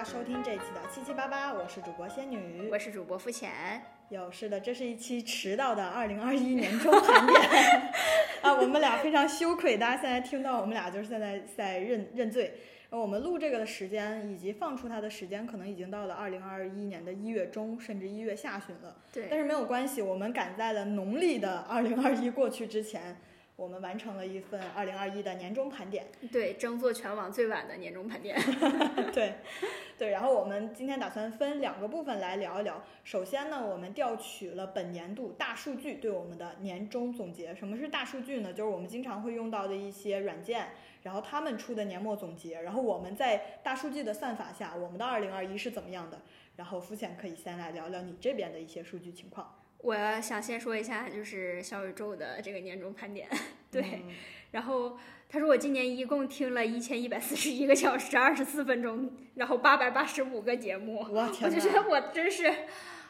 家收听这期的七七八八，我是主播仙女，我是主播付浅。有是的，这是一期迟到的二零二一年终盘点 啊，我们俩非常羞愧，大家现在听到我们俩就是现在在认认罪。我们录这个的时间以及放出它的时间，可能已经到了二零二一年的一月中，甚至一月下旬了。对，但是没有关系，我们赶在了农历的二零二一过去之前。我们完成了一份二零二一的年终盘点，对，争做全网最晚的年终盘点，对，对。然后我们今天打算分两个部分来聊一聊。首先呢，我们调取了本年度大数据对我们的年终总结。什么是大数据呢？就是我们经常会用到的一些软件，然后他们出的年末总结。然后我们在大数据的算法下，我们的二零二一是怎么样的？然后肤浅可以先来聊聊你这边的一些数据情况。我想先说一下，就是小宇宙的这个年终盘点，对。然后他说我今年一共听了一千一百四十一个小时二十四分钟，然后八百八十五个节目。我天我就觉得我真是，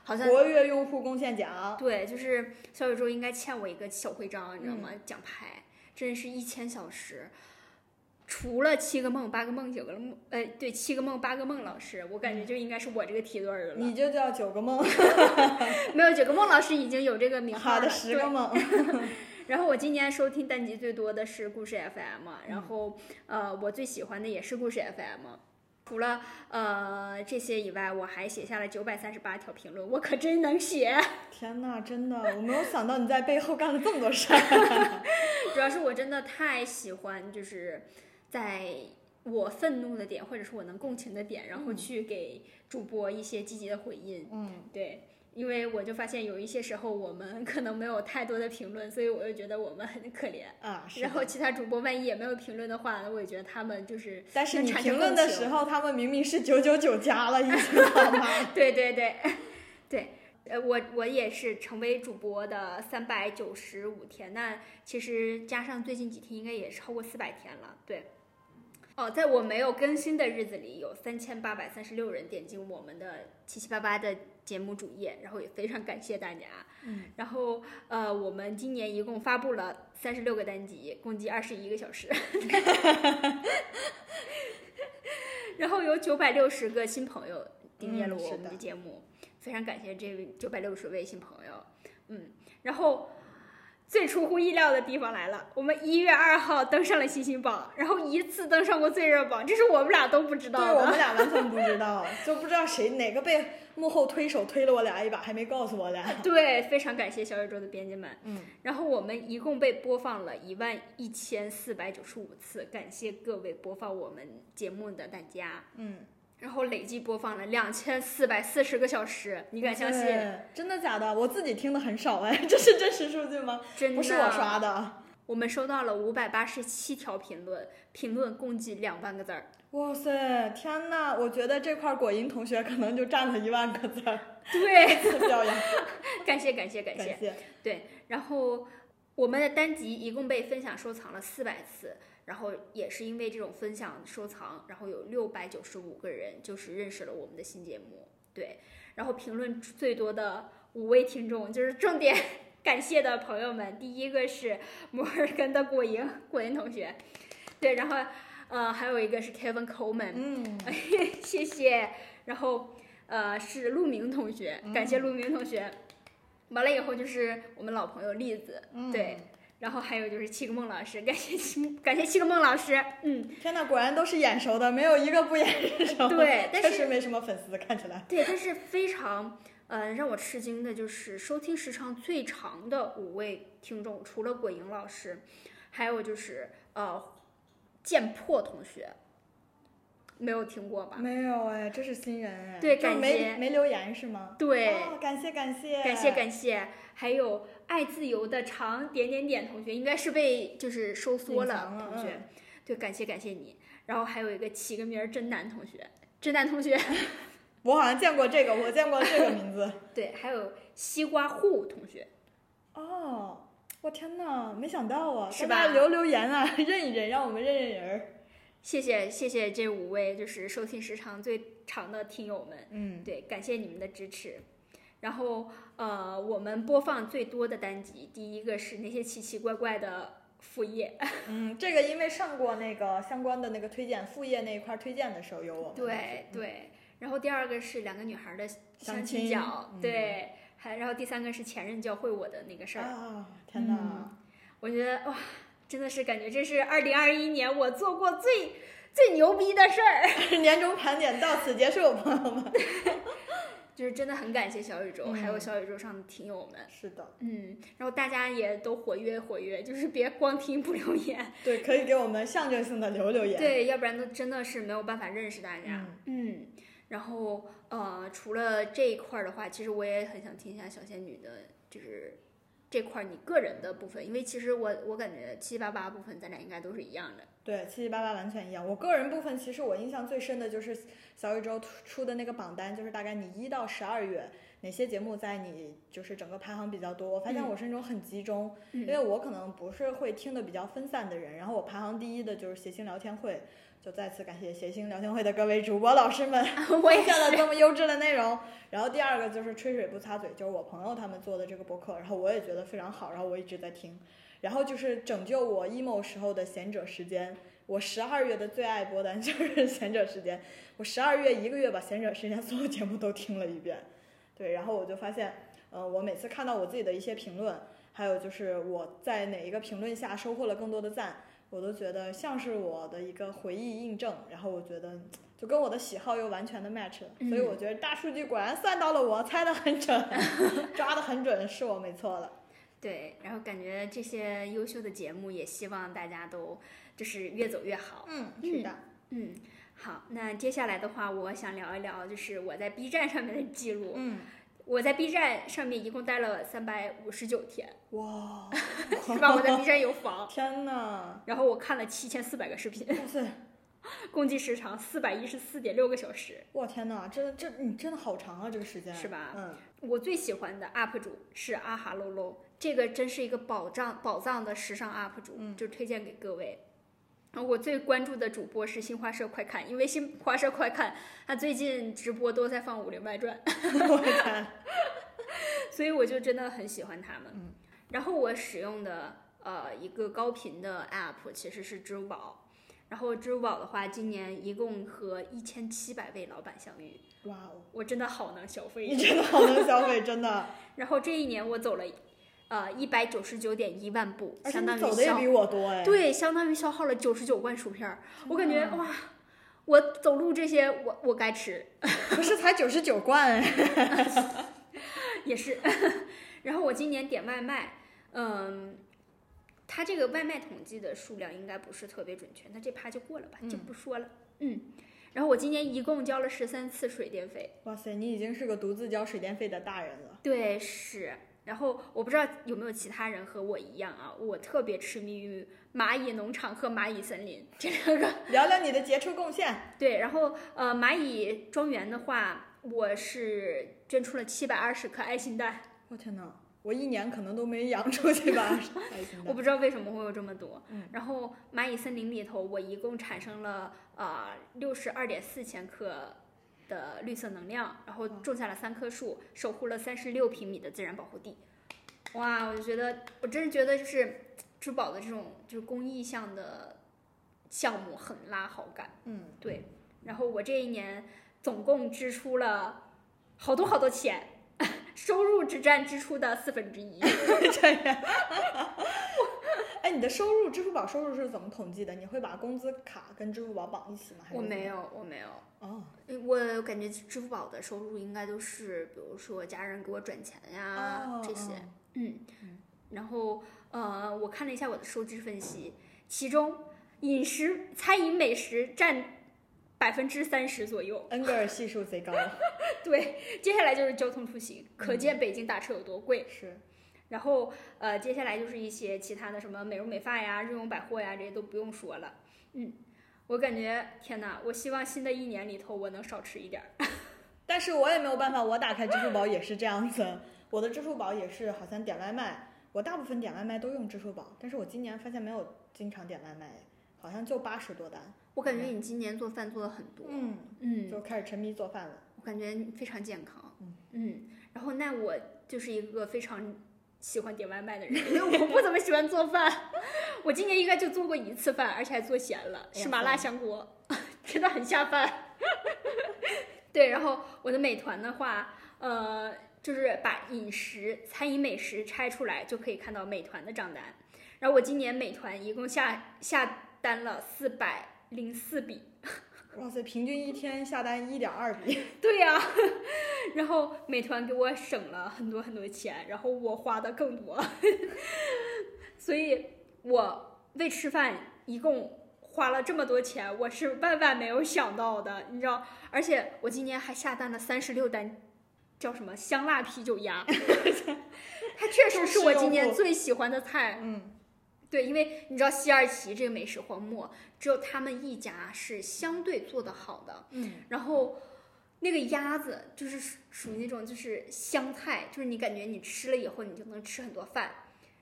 好像活跃用户贡献奖。对，就是小宇宙应该欠我一个小徽章，你知道吗？奖牌，真是一千小时。除了七个梦、八个梦、九个梦，呃，对，七个梦、八个梦老师，我感觉就应该是我这个梯队的了。你就叫九个梦，没有九个梦老师已经有这个名号了。好的，十个梦。然后我今年收听单集最多的是故事 FM，然后呃，我最喜欢的也是故事 FM。除了呃这些以外，我还写下了九百三十八条评论，我可真能写。天哪，真的，我没有想到你在背后干了这么多事儿。主要是我真的太喜欢，就是。在我愤怒的点，或者是我能共情的点，然后去给主播一些积极的回应。嗯，对，因为我就发现有一些时候我们可能没有太多的评论，所以我就觉得我们很可怜啊。然后其他主播万一也没有评论的话，我也觉得他们就是。但是你评论的时候，他们明明是九九九加了，已经好吗？对对对，对，呃，我我也是成为主播的三百九十五天，那其实加上最近几天，应该也超过四百天了。对。哦，在我没有更新的日子里，有三千八百三十六人点进我们的七七八八的节目主页，然后也非常感谢大家。嗯，然后呃，我们今年一共发布了三十六个单集，共计二十一个小时。然后有九百六十个新朋友订阅了我们的节目，非常感谢这位九百六十位新朋友。嗯，然后。最出乎意料的地方来了，我们一月二号登上了新星榜，然后一次登上过最热榜，这是我们俩都不知道的。对，我们俩完全不知道，就不知道谁哪个被幕后推手推了我俩一把，还没告诉我俩。对，非常感谢小宇宙的编辑们。嗯，然后我们一共被播放了一万一千四百九十五次，感谢各位播放我们节目的大家。嗯。然后累计播放了两千四百四十个小时，你敢相信？真的假的？我自己听的很少哎，这是真实数据吗？真的，不是我刷的。我们收到了五百八十七条评论，评论共计两万个字儿。哇塞，天呐！我觉得这块果音同学可能就占了一万个字儿。对，表扬，感谢感谢感谢。对，然后我们的单集一共被分享收藏了四百次。然后也是因为这种分享收藏，然后有六百九十五个人就是认识了我们的新节目，对。然后评论最多的五位听众就是重点感谢的朋友们，第一个是摩尔根的果莹果莹同学，对，然后呃还有一个是 Kevin Coleman，嗯，谢谢。然后呃是陆明同学，感谢陆明同学。完了以后就是我们老朋友栗子，对。然后还有就是七个梦老师，感谢七感谢七个梦老师，嗯，天呐，果然都是眼熟的，没有一个不眼熟。对，但 是确实没什么粉丝，看起来。对，但是非常呃让我吃惊的就是收听时长最长的五位听众，除了果莹老师，还有就是呃剑破同学。没有听过吧？没有哎，这是新人哎。对，感谢。没没留言是吗？对，感谢感谢。感谢感谢，还有爱自由的长点点点同学，应该是被就是收缩了同学。对，感谢感谢你。然后还有一个起个名儿真男同学，真男同学。我好像见过这个，我见过这个名字。对，还有西瓜户同学。哦，我天呐，没想到啊！是吧？留留言啊，认一认，让我们认认人儿。谢谢谢谢这五位就是收听时长最长的听友们，嗯，对，感谢你们的支持。然后呃，我们播放最多的单集，第一个是那些奇奇怪怪的副业，嗯，这个因为上过那个相关的那个推荐副业那一块推荐的时候有我们，对对。然后第二个是两个女孩的相亲亲角，嗯对，还然后第三个是前任教会我的那个事儿。啊，天哪！我觉得哇，真的是感觉这是二零二一年我做过最最牛逼的事儿，年终盘点到此结束，朋友们。就是真的很感谢小宇宙，还有嗯小宇宙上的听友们。是的，嗯，然后大家也都活跃活跃，就是别光听不留言，对，可以给我们象征性的留留言。，对，要不然都真的是没有办法认识大家。嗯，然后呃，除了这一块儿的话，其实我也很想听一下小仙女的，就是这块儿你个人的部分，因为其实我我感觉七七八八部分咱俩应该都是一样的。对，七七八八完全一样。我个人部分，其实我印象最深的就是小宇宙出出的那个榜单，就是大概你一到十二月哪些节目在你就是整个排行比较多。我发现嗯我是那种很集中，嗯因为我可能不是会听的比较分散的人。然后我排行第一的就是谐星聊天会，就再次感谢谐星聊天会的各位主播老师们 分享了，这么优质的内容。然后第二个就是吹水不擦嘴，就是我朋友他们做的这个播客，然后我也觉得非常好，然后我一直在听。然后就是拯救我 emo 时候的贤者时间，我十二月的最爱播单 就是贤者时间，我十二月一个月把贤者时间所有节目都听了一遍，对，然后我就发现，呃，我每次看到我自己的一些评论，还有就是我在哪一个评论下收获了更多的赞，我都觉得像是我的一个回忆印证，然后我觉得就跟我的喜好又完全的 match 了，所以我觉得大数据果然算到了我，猜的很准，抓的很准，是我没错了。对，然后感觉这些优秀的节目，也希望大家都就是越走越好。嗯，是的，嗯，好，那接下来的话，我想聊一聊，就是我在 B 站上面的记录。嗯，我在 B 站上面一共待了三百五十九天，哇，是吧？我在 B 站有房，天呐，然后我看了七千四百个视频，哇塞，共计时长四百一十四点六个小时。哇天呐，真的这你真的好长啊，这个时间是吧嗯，我最喜欢的 UP 主是阿哈喽喽，这个真是一个宝藏宝藏的时尚 UP 主，嗯就推荐给各位。然后我最关注的主播是新华社快看，因为新华社快看他最近直播都在放《武林外传》所以我就真的很喜欢他们。嗯然后我使用的呃一个高频的 App 其实是支付宝，然后支付宝的话，今年一共和一千七百位老板相遇，哇哦，我真的好能消费。你真的好能消费，真的，然后这一年我走了，呃，一百九十九点一万步，相当于走的也比我多哎，对，相当于消耗了九十九罐薯片儿。我感觉哇，我走路这些我我该吃，不是才九十九罐哎，也是。然后我今年点外卖，嗯，他这个外卖统计的数量应该不是特别准确，那这趴就过了吧，就嗯不说了。嗯，然后我今年一共交了十三次水电费。哇塞，你已经是个独自交水电费的大人了，对，是。然后我不知道有没有其他人和我一样啊，我特别痴迷于蚂蚁农场和蚂蚁森林这两个。聊聊你的杰出贡献，对，然后呃，蚂蚁庄园的话，我是捐出了七百二十颗爱心蛋，我天呐，我一年可能都没养出去吧，我不知道为什么会有这么多。嗯然后蚂蚁森林里头，我一共产生了呃六十二点四千克的绿色能量，然后种下了三棵树，守护了三十六平米的自然保护地。哇，我就觉得，我真是觉得就是珠宝的这种就是公益项的项目很拉好感。嗯，对，然后我这一年总共支出了好多好多钱，收入只占支出的四分之一。这样。哎，你的收入，支付宝收入是怎么统计的？你会把工资卡跟支付宝绑一起吗？还是我没。有，我没有。哦，我感觉支付宝的收入应该都是，比如说家人给我转钱呀、哦这些哦，嗯，然后呃，我看了一下我的收支分析，其中饮食、餐饮、美食占百分之三十左右。恩格尔系数贼高，对，接下来就是交通出行，可见北京打车有多贵。是。然后呃，接下来就是一些其他的什么美容美发呀、日用百货呀，这些都不用说了。嗯，我感觉天哪，我希望新的一年里头我能少吃一点儿。但是我也没有办法，我打开支付宝也是这样子，我的支付宝也是好像点外卖，我大部分点外卖都用支付宝，但是我今年发现没有经常点外卖，好像就八十多单，我感觉你今年做饭做的很多，嗯，嗯，就开始沉迷做饭了。我感觉非常健康，嗯嗯，然后那我就是一个非常喜欢点外卖的人，因为我不怎么喜欢做饭，我今年应该就做过一次饭，而且还做咸了，是麻辣香锅，真的很下饭。对，然后我的美团的话，呃，就是把饮食、餐饮美食拆出来，就可以看到美团的账单。然后我今年美团一共下下单了四百零四笔，哇塞，平均一天下单一点二笔。对呀、然后美团给我省了很多很多钱，然后我花的更多，所以我为吃饭一共花了这么多钱，我是万万没有想到的，你知道？而且我今年还下单了三十六单，叫什么香辣啤酒鸭，它确实是我今年最喜欢的菜。嗯，对，因为你知道西二旗这个美食荒漠，只有他们一家是相对做得好的。嗯，然后那个鸭子就是属属于那种就是香菜，就是你感觉你吃了以后你就能吃很多饭，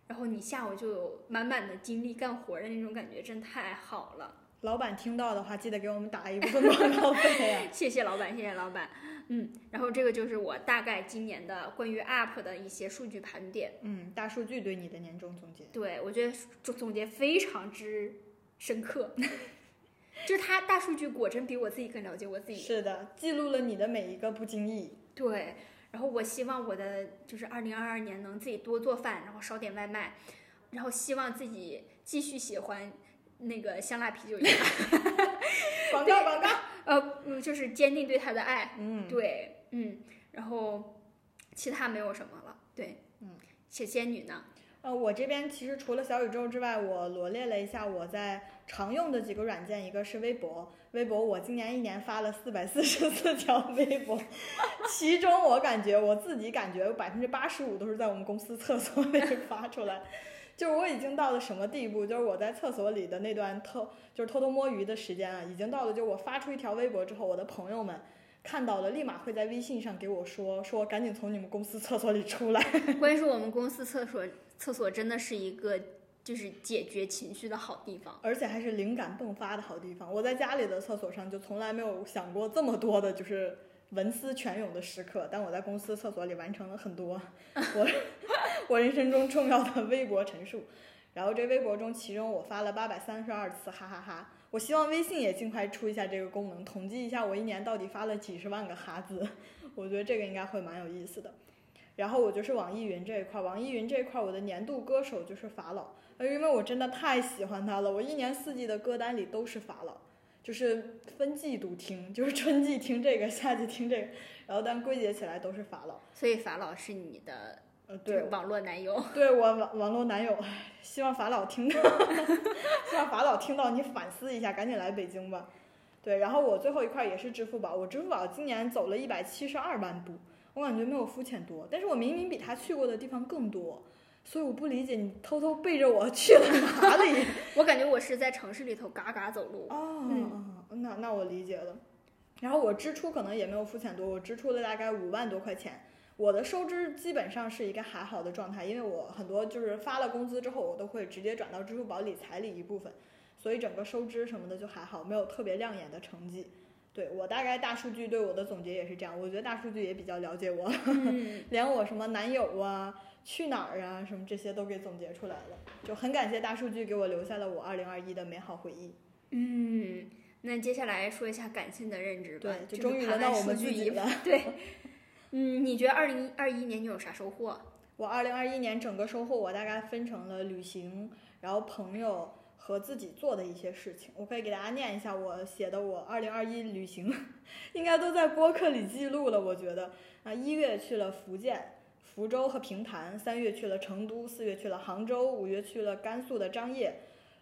然后你下午就有满满的精力干活的那种感觉，真太好了。老板听到的话，记得给我们打一部分广告费啊。谢谢老板，谢谢老板。嗯，然后这个就是我大概今年的关于 App 的一些数据盘点。嗯，大数据对你的年终总结。对，我觉得总总结非常之深刻，就是他大数据果真比我自己更了解我自己。是的，记录了你的每一个不经意。对，然后我希望我的就是二零二二年能自己多做饭，然后少点外卖，然后希望自己继续喜欢那个香辣啤酒鸭，广告广告。呃，嗯，就是坚定对他的爱。嗯，对，嗯，然后其他没有什么了。对，嗯，写仙女呢？呃，我这边其实除了小宇宙之外，我罗列了一下我在常用的几个软件，一个是微博，微博我今年一年发了四百四十四条微博，其中我感觉我自己感觉百分之八十五都是在我们公司厕所里发出来。就是我已经到了什么地步？就是我在厕所里的那段偷，就是偷偷摸鱼的时间啊，已经到了，就我发出一条微博之后，我的朋友们看到了，立马会在微信上给我说，说赶紧从你们公司厕所里出来。关键是我们公司厕所厕所真的是一个就是解决情绪的好地方。而且还是灵感迸发的好地方。我在家里的厕所上就从来没有想过这么多的，就是文思泉涌的时刻，但我在公司厕所里完成了很多 我我人生中重要的微博陈述。然后这微博中，其中我发了八百三十二次哈哈哈我希望微信也尽快出一下这个功能，统计一下我一年到底发了几十万个哈字。我觉得这个应该会蛮有意思的。然后我就是网易云这一块，网易云这一块我的年度歌手就是法老，呃，因为我真的太喜欢他了，我一年四季的歌单里都是法老，就是分季度听，就是春季听这个，夏季听这个，然后但归结起来都是法老。所以法老是你的呃，对，网络男友。对我网网络男友，唉希望法老听到，希望法老听到你反思一下，赶紧来北京吧。对，然后我最后一块也是支付宝，我支付宝今年走了一百七十二万步，我感觉没有肤浅多，但是我明明比他去过的地方更多，所以我不理解你偷偷背着我去了哪里。我感觉我是在城市里头嘎嘎走路。哦，那那我理解了。然后我支出可能也没有肤浅多，我支出了大概五万多块钱。我的收支基本上是一个还好的状态，因为我很多就是发了工资之后，我都会直接转到支付宝理财里一部分，所以整个收支什么的就还好，没有特别亮眼的成绩。对我大概大数据对我的总结也是这样，我觉得大数据也比较了解我，嗯，连我什么男友啊、去哪儿啊什么这些都给总结出来了，就很感谢大数据给我留下了我二零二一的美好回忆。嗯，那接下来说一下感性的认知吧。对，就就是终于轮到我们自己。了。对，嗯，你觉得二零二一年你有啥收获？我二零二一年整个收获，我大概分成了旅行，然后朋友和自己做的一些事情。我可以给大家念一下我写的我二零二一旅行，应该都在播客里记录了。我觉得啊，一月去了福建。福州和平潭，三月去了成都，四月去了杭州，五月去了甘肃的张掖，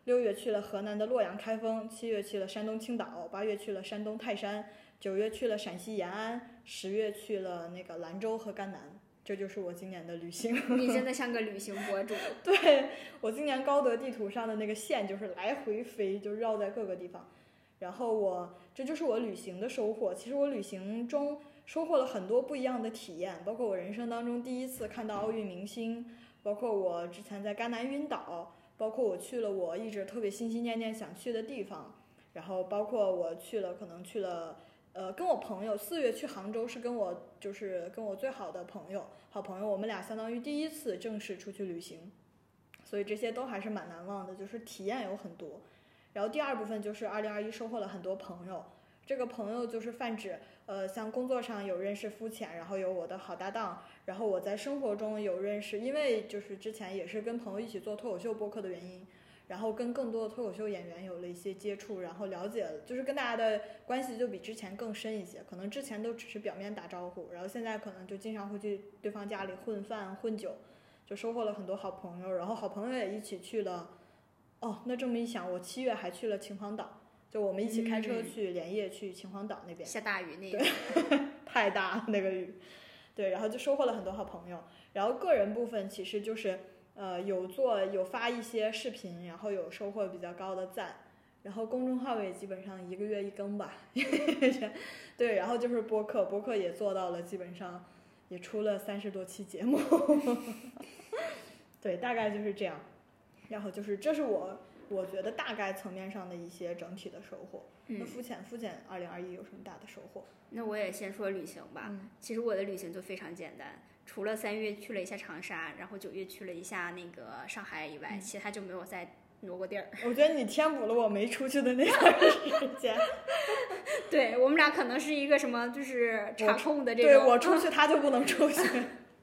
六月去了河南的洛阳开封，七月去了山东青岛，八月去了山东泰山，九月去了陕西延安，十月去了那个兰州和甘南。这就是我今年的旅行。你真的 像个旅行博主。对我今年高德地图上的那个线就是来回飞，就绕在各个地方。然后我这就是我旅行的收获。其实我旅行中收获了很多不一样的体验，包括我人生当中第一次看到奥运明星，包括我之前在甘南晕倒，包括我去了我一直特别心心念念想去的地方，然后包括我去了可能去了。呃，跟我朋友四月去杭州是跟我就是跟我最好的朋友，好朋友，我们俩相当于第一次正式出去旅行，所以这些都还是蛮难忘的，就是体验有很多。然后第二部分就是二零二一收获了很多朋友，这个朋友就是泛指，呃，像工作上有认识肤浅，然后有我的好搭档，然后我在生活中有认识，因为就是之前也是跟朋友一起做脱口秀播客的原因，然后跟更多的脱口秀演员有了一些接触，然后了解，就是跟大家的关系就比之前更深一些，可能之前都只是表面打招呼，然后现在可能就经常会去对方家里混饭混酒，就收获了很多好朋友，然后好朋友也一起去了，哦，那这么一想，我七月还去了秦皇岛。就我们一起开车去连夜去秦皇岛那边，下大雨那个，太大那个雨，对，然后就收获了很多好朋友。然后个人部分其实就是呃有做有发一些视频，然后有收获比较高的赞。然后公众号也基本上一个月一更吧，对，然后就是播客，播客也做到了，基本上也出了三十多期节目，对，大概就是这样。然后就是这是我。我觉得大概层面上的一些整体的收获。那肤浅肤浅，二零二一有什么大的收获？那我也先说旅行吧。其实我的旅行就非常简单，除了三月去了一下长沙，然后九月去了一下那个上海以外，其他就没有再挪过地儿。我觉得你填补了我没出去的那段时间。对我们俩可能是一个什么，就是查控的这种。对我出去，他就不能出去。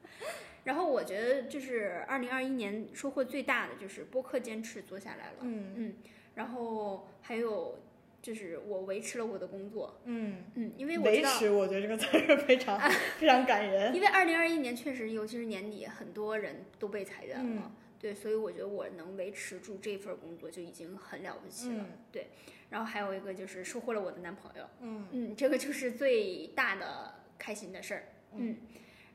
然后我觉得就是二零二一年收获最大的就是播客坚持做下来了，嗯嗯，然后还有就是我维持了我的工作，嗯嗯，因为维持我觉得这个词儿非常 非常感人，因为二零二一年确实尤其是年底很多人都被裁员了，对，所以我觉得我能维持住这份工作就已经很了不起了，对，然后还有一个就是收获了我的男朋友，嗯嗯，这个就是最大的开心的事儿，嗯，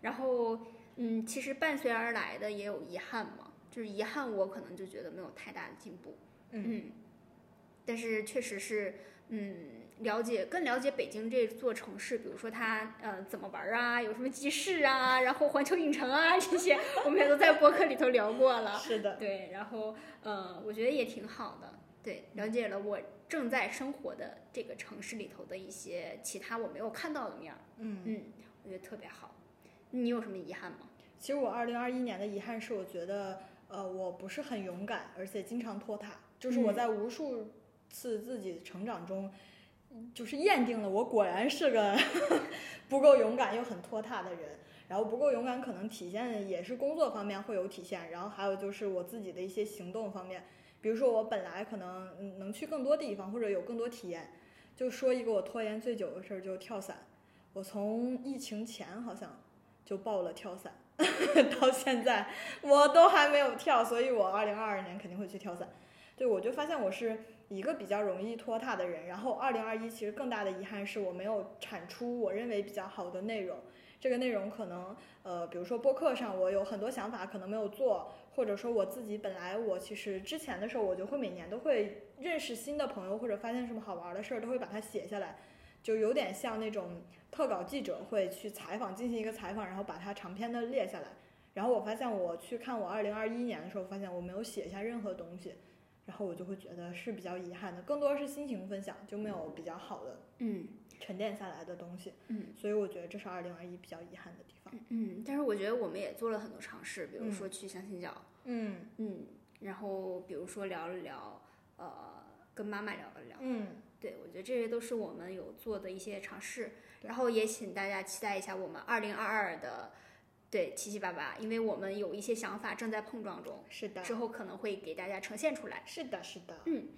然后。嗯，其实伴随而来的也有遗憾嘛，就是遗憾，我可能就觉得没有太大的进步。嗯，但是确实是，嗯，了解更了解北京这座城市，比如说它呃怎么玩啊，有什么集市啊，然后环球影城啊这些，我们也都在博客里头聊过了。是的，对，然后嗯，我觉得也挺好的。对，了解了我正在生活的这个城市里头的一些其他我没有看到的面儿。嗯嗯，我觉得特别好。你有什么遗憾吗？其实我二零二一年的遗憾是，我觉得，呃，我不是很勇敢，而且经常拖沓。就是我在无数次自己成长中，就是验定了我果然是个 不够勇敢又很拖沓的人。然后不够勇敢可能体现也是工作方面会有体现，然后还有就是我自己的一些行动方面，比如说我本来可能能去更多地方或者有更多体验。就说一个我拖延最久的事儿，就跳伞。我从疫情前好像就报了跳伞。到现在我都还没有跳，所以我二零二二年肯定会去跳伞。对，我就发现我是一个比较容易拖沓的人。然后二零二一其实更大的遗憾是我没有产出我认为比较好的内容。这个内容可能呃，比如说播客上我有很多想法可能没有做，或者说我自己本来我其实之前的时候我就会每年都会认识新的朋友或者发现什么好玩的事儿都会把它写下来，就有点像那种。特稿记者会去采访，进行一个采访，然后把它长篇的列下来。然后我发现，我去看我二零二一年的时候，发现我没有写下任何东西，然后我就会觉得是比较遗憾的。更多是心情分享，就没有比较好的嗯沉淀下来的东西。嗯，所以我觉得这是二零二一比较遗憾的地方。嗯，但是我觉得我们也做了很多尝试，比如说去相亲角。嗯嗯，然后比如说聊了聊，呃，跟妈妈聊了聊。嗯，对，我觉得这些都是我们有做的一些尝试。然后也请大家期待一下我们二零二二的，对七七八八，因为我们有一些想法正在碰撞中，是的，之后可能会给大家呈现出来。是的，是的，嗯。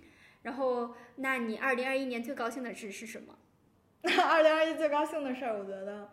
然后，那你二零二一年最高兴的事是什么？二零二一最高兴的事儿，我觉得，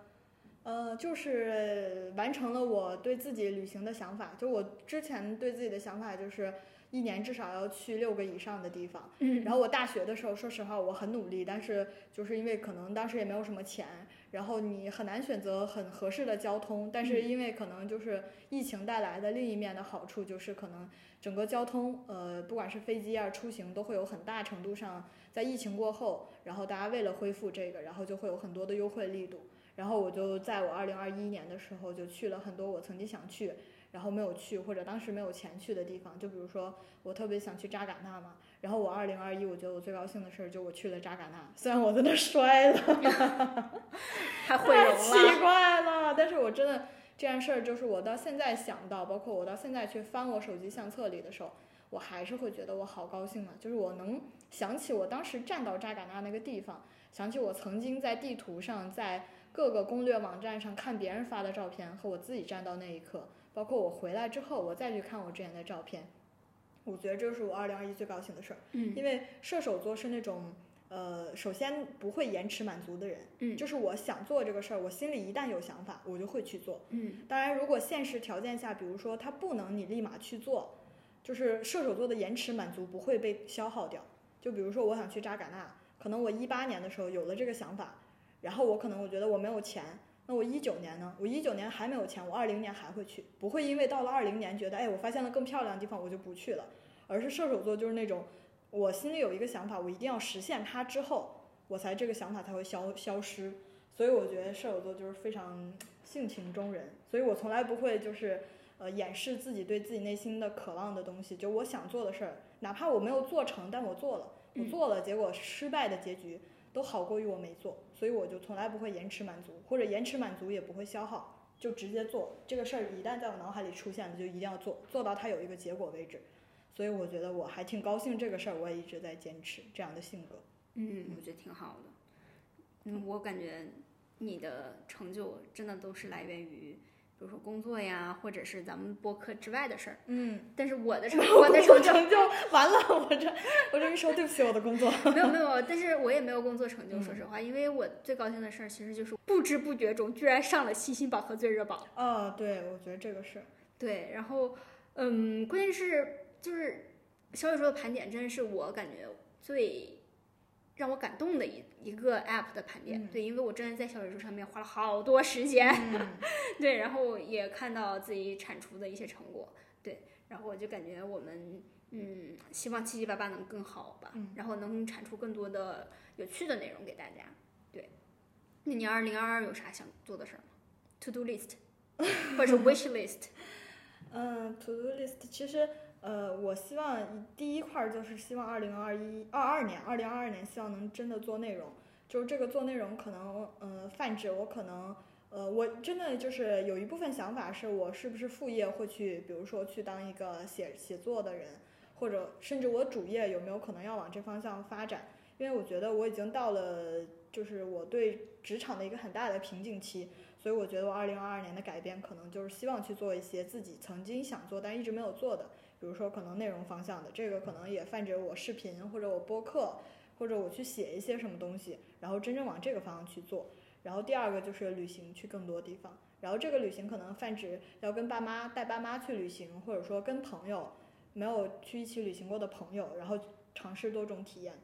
呃，就是完成了我对自己旅行的想法。就我之前对自己的想法就是。一年至少要去六个以上的地方，嗯，然后我大学的时候，说实话我很努力，但是就是因为可能当时也没有什么钱，然后你很难选择很合适的交通，但是因为可能就是疫情带来的另一面的好处，就是可能整个交通，呃，不管是飞机啊出行，都会有很大程度上在疫情过后，然后大家为了恢复这个，然后就会有很多的优惠力度，然后我就在我二零二一年的时候就去了很多我曾经想去。然后没有去，或者当时没有钱去的地方，就比如说我特别想去扎尕那嘛。然后我二零二一，我觉得我最高兴的事儿就我去了扎尕那，虽然我在那摔了，还毁容了，奇怪了。但是我真的这件事儿，就是我到现在想到，包括我到现在去翻我手机相册里的时候，我还是会觉得我好高兴啊！就是我能想起我当时站到扎尕那那个地方，想起我曾经在地图上，在各个攻略网站上看别人发的照片，和我自己站到那一刻，包括我回来之后，我再去看我之前的照片，我觉得这是我二零二一最高兴的事儿。嗯因为射手座是那种，呃，首先不会延迟满足的人，嗯就是我想做这个事儿，我心里一旦有想法，我就会去做。嗯当然，如果现实条件下，比如说他不能你立马去做，就是射手座的延迟满足不会被消耗掉。就比如说我想去扎尕那，可能我一八年的时候有了这个想法，然后我可能我觉得我没有钱，那我一九年呢？我一九年还没有钱，我二零年还会去，不会因为到了二零年觉得哎我发现了更漂亮的地方我就不去了，而是射手座就是那种我心里有一个想法，我一定要实现它之后，我才这个想法才会消消失。所以我觉得射手座就是非常性情中人，所以我从来不会就是呃掩饰自己对自己内心的渴望的东西，就我想做的事儿，哪怕我没有做成，但我做了，我嗯做了，结果失败的结局都好过于我没做，所以我就从来不会延迟满足，或者延迟满足也不会消耗，就直接做这个事儿，一旦在我脑海里出现了，就一定要做，做到它有一个结果为止。所以我觉得我还挺高兴这个事儿，我也一直在坚持这样的性格。嗯，我觉得挺好的。嗯，我感觉你的成就真的都是来源于，比如说工作呀，或者是咱们播客之外的事儿。嗯，但是我的成，我的成就成 就完了，我这我这一说对不起我的工作。没有没有，但是我也没有工作成就，嗯说实话，因为我最高兴的事儿其实就是不知不觉中居然上了新星榜和最热榜。哦，对，我觉得这个是，对，然后嗯，关键是就是小宇宙的盘点真的是我感觉最让我感动的一一个 app 的盘点。嗯对，因为我真的在小宇宙上面花了好多时间，嗯 对，然后也看到自己产出的一些成果，对，然后我就感觉我们嗯，希望七七八八能更好吧，嗯然后能产出更多的有趣的内容给大家。对，那你二零二二有啥想做的事儿吗？To do list，或者是 wish list？嗯，to do list，其实呃，我希望第一块儿就是希望二零二一二二年，二零二二年希望能真的做内容，就是这个做内容可能呃泛指我可能呃我真的就是有一部分想法是我是不是副业会去，比如说去当一个写写作的人，或者甚至我主业有没有可能要往这方向发展，因为我觉得我已经到了就是我对职场的一个很大的瓶颈期。所以我觉得我二零二二年的改变，可能就是希望去做一些自己曾经想做但一直没有做的，比如说可能内容方向的，这个可能也泛指我视频或者我播客，或者我去写一些什么东西，然后真正往这个方向去做。然后第二个就是旅行，去更多地方。然后这个旅行可能泛指要跟爸妈带爸妈去旅行，或者说跟朋友没有去一起旅行过的朋友，然后尝试多种体验。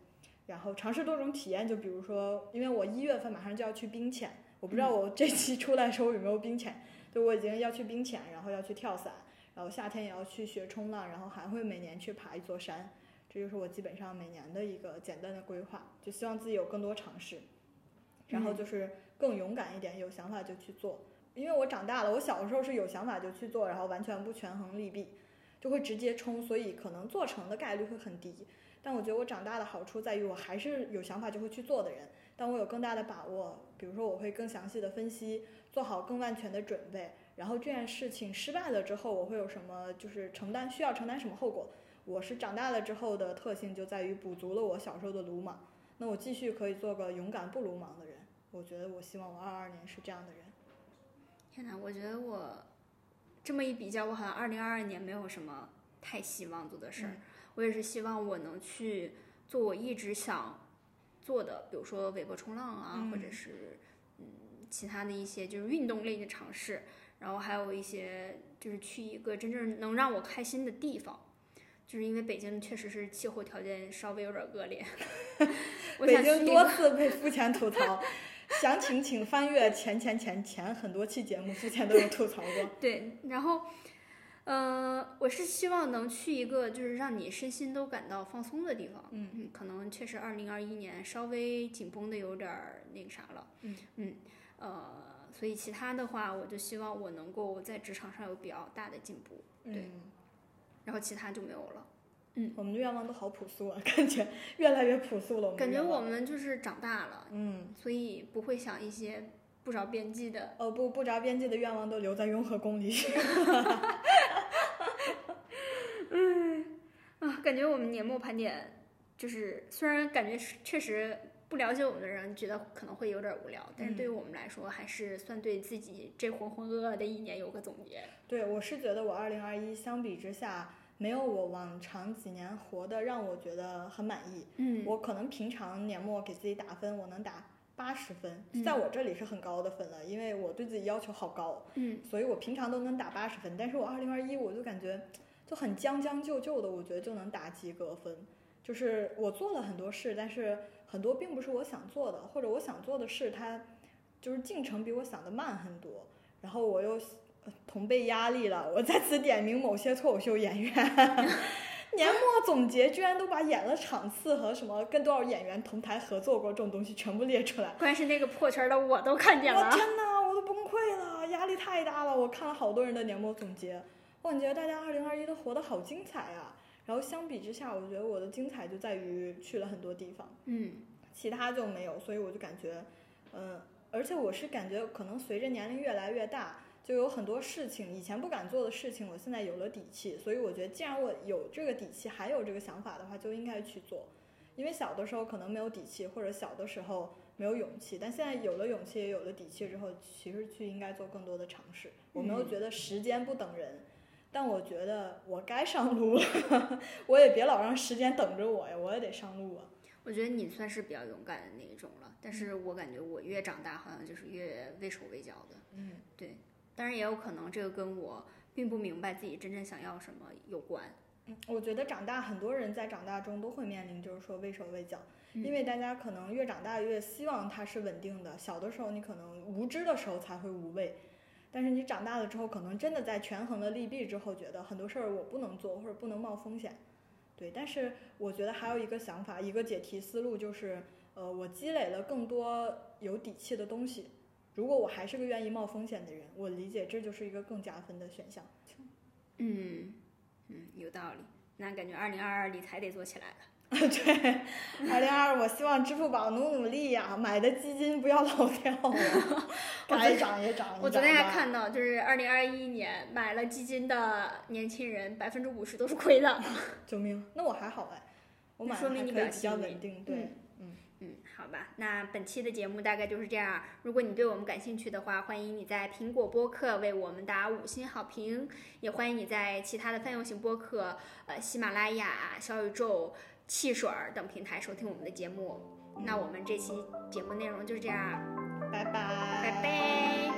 然后尝试多种体验，就比如说，因为我一月份马上就要去冰潜。我不知道我这期出来的时候有没有冰潜，就我已经要去冰潜，然后要去跳伞，然后夏天也要去学冲浪，然后还会每年去爬一座山，这就是我基本上每年的一个简单的规划，就希望自己有更多尝试，然后就是更勇敢一点，有想法就去做。因为我长大了，我小的时候是有想法就去做，然后完全不权衡利弊，就会直接冲，所以可能做成的概率会很低。但我觉得我长大的好处在于，我还是有想法就会去做的人。但我有更大的把握，比如说我会更详细的分析，做好更万全的准备，然后这件事情失败了之后，我会有什么就是承担需要承担什么后果。我是长大了之后的特性就在于补足了我小时候的鲁莽，那我继续可以做个勇敢不鲁莽的人。我觉得我希望我二二年是这样的人。天哪，我觉得我这么一比较，我好像二零二二年没有什么太希望做的事儿。嗯我也是希望我能去做我一直想做的，比如说尾波冲浪啊，嗯或者是嗯其他的一些就是运动类的尝试，然后还有一些就是去一个真正能让我开心的地方。就是因为北京确实是气候条件稍微有点恶劣，我北想去一个京多次被肤浅吐槽，详情请翻阅前前前前很多期节目，之前都有吐槽过。对，然后，呃，我是希望能去一个就是让你身心都感到放松的地方。嗯可能确实二零二一年稍微紧绷的有点儿那个啥了。嗯呃，所以其他的话，我就希望我能够在职场上有比较大的进步，对嗯，然后其他就没有了。我们的愿望都好朴素啊，感觉越来越朴素了。感觉我们就是长大了，嗯，所以不会想一些不着边际的。哦不，不着边际的愿望都留在雍和宫里。嗯啊感觉我们年末盘点，就是虽然感觉是确实不了解我们的人觉得可能会有点无聊，但是对于我们来说，还是算对自己这浑浑噩噩的一年有个总结。对，我是觉得我二零二一相比之下，没有我往常几年活的让我觉得很满意。嗯我可能平常年末给自己打分，我能打八十分，嗯在我这里是很高的分了，因为我对自己要求好高，嗯所以我平常都能打八十分。但是我二零二一我就感觉就很将将就就的，我觉得就能打及格分。就是我做了很多事，但是很多并不是我想做的，或者我想做的事它就是进程比我想的慢很多，然后我又呃同辈压力了，我再次点名某些脱口秀演员。年末总结居然都把演了场次和什么跟多少演员同台合作过这种东西全部列出来，关键是那个破圈的我都看见我了。天呐，我都崩溃了，压力太大了。我看了好多人的年末总结，我感觉大家二零二一都活得好精彩啊。然后相比之下，我觉得我的精彩就在于去了很多地方，嗯其他就没有，所以我就感觉，嗯、而且我是感觉可能随着年龄越来越大，就有很多事情以前不敢做的事情，我现在有了底气，所以我觉得既然我有这个底气，还有这个想法的话，就应该去做。因为小的时候可能没有底气，或者小的时候没有勇气，但现在有了勇气，也有了底气之后，其实去应该做更多的尝试。我没有嗯觉得时间不等人，但我觉得我该上路了，我也别老让时间等着我呀，我也得上路啊。我觉得你算是比较勇敢的那一种了，但是我感觉我越长大好像就是越畏手畏脚的。嗯，当然也有可能这个跟我并不明白自己真正想要什么有关。嗯，我觉得长大，很多人在长大中都会面临，就是说畏手畏脚，嗯因为大家可能越长大越希望它是稳定的。小的时候你可能无知的时候才会无畏，但是你长大了之后，可能真的在权衡了利弊之后，觉得很多事儿我不能做或者不能冒风险。对，但是我觉得还有一个想法，一个解题思路就是，呃，我积累了更多有底气的东西。如果我还是个愿意冒风险的人，我理解这就是一个更加分的选项。嗯嗯，有道理。那感觉二零二二理财得做起来了。对，二零二二，我希望支付宝努努力呀、买的基金不要老掉了，该涨也涨。我昨天还看到，就是二零二一年买了基金的年轻人，百分之五十都是亏的。救命！那我还好哎，我买说明你比较的还可以比较稳定。对，嗯，好吧，那本期的节目大概就是这样。如果你对我们感兴趣的话，欢迎你在苹果播客为我们打五星好评，也欢迎你在其他的泛用型播客，呃，喜马拉雅、小宇宙、汽水儿等平台收听我们的节目。那我们这期节目内容就是这样，拜拜，拜拜。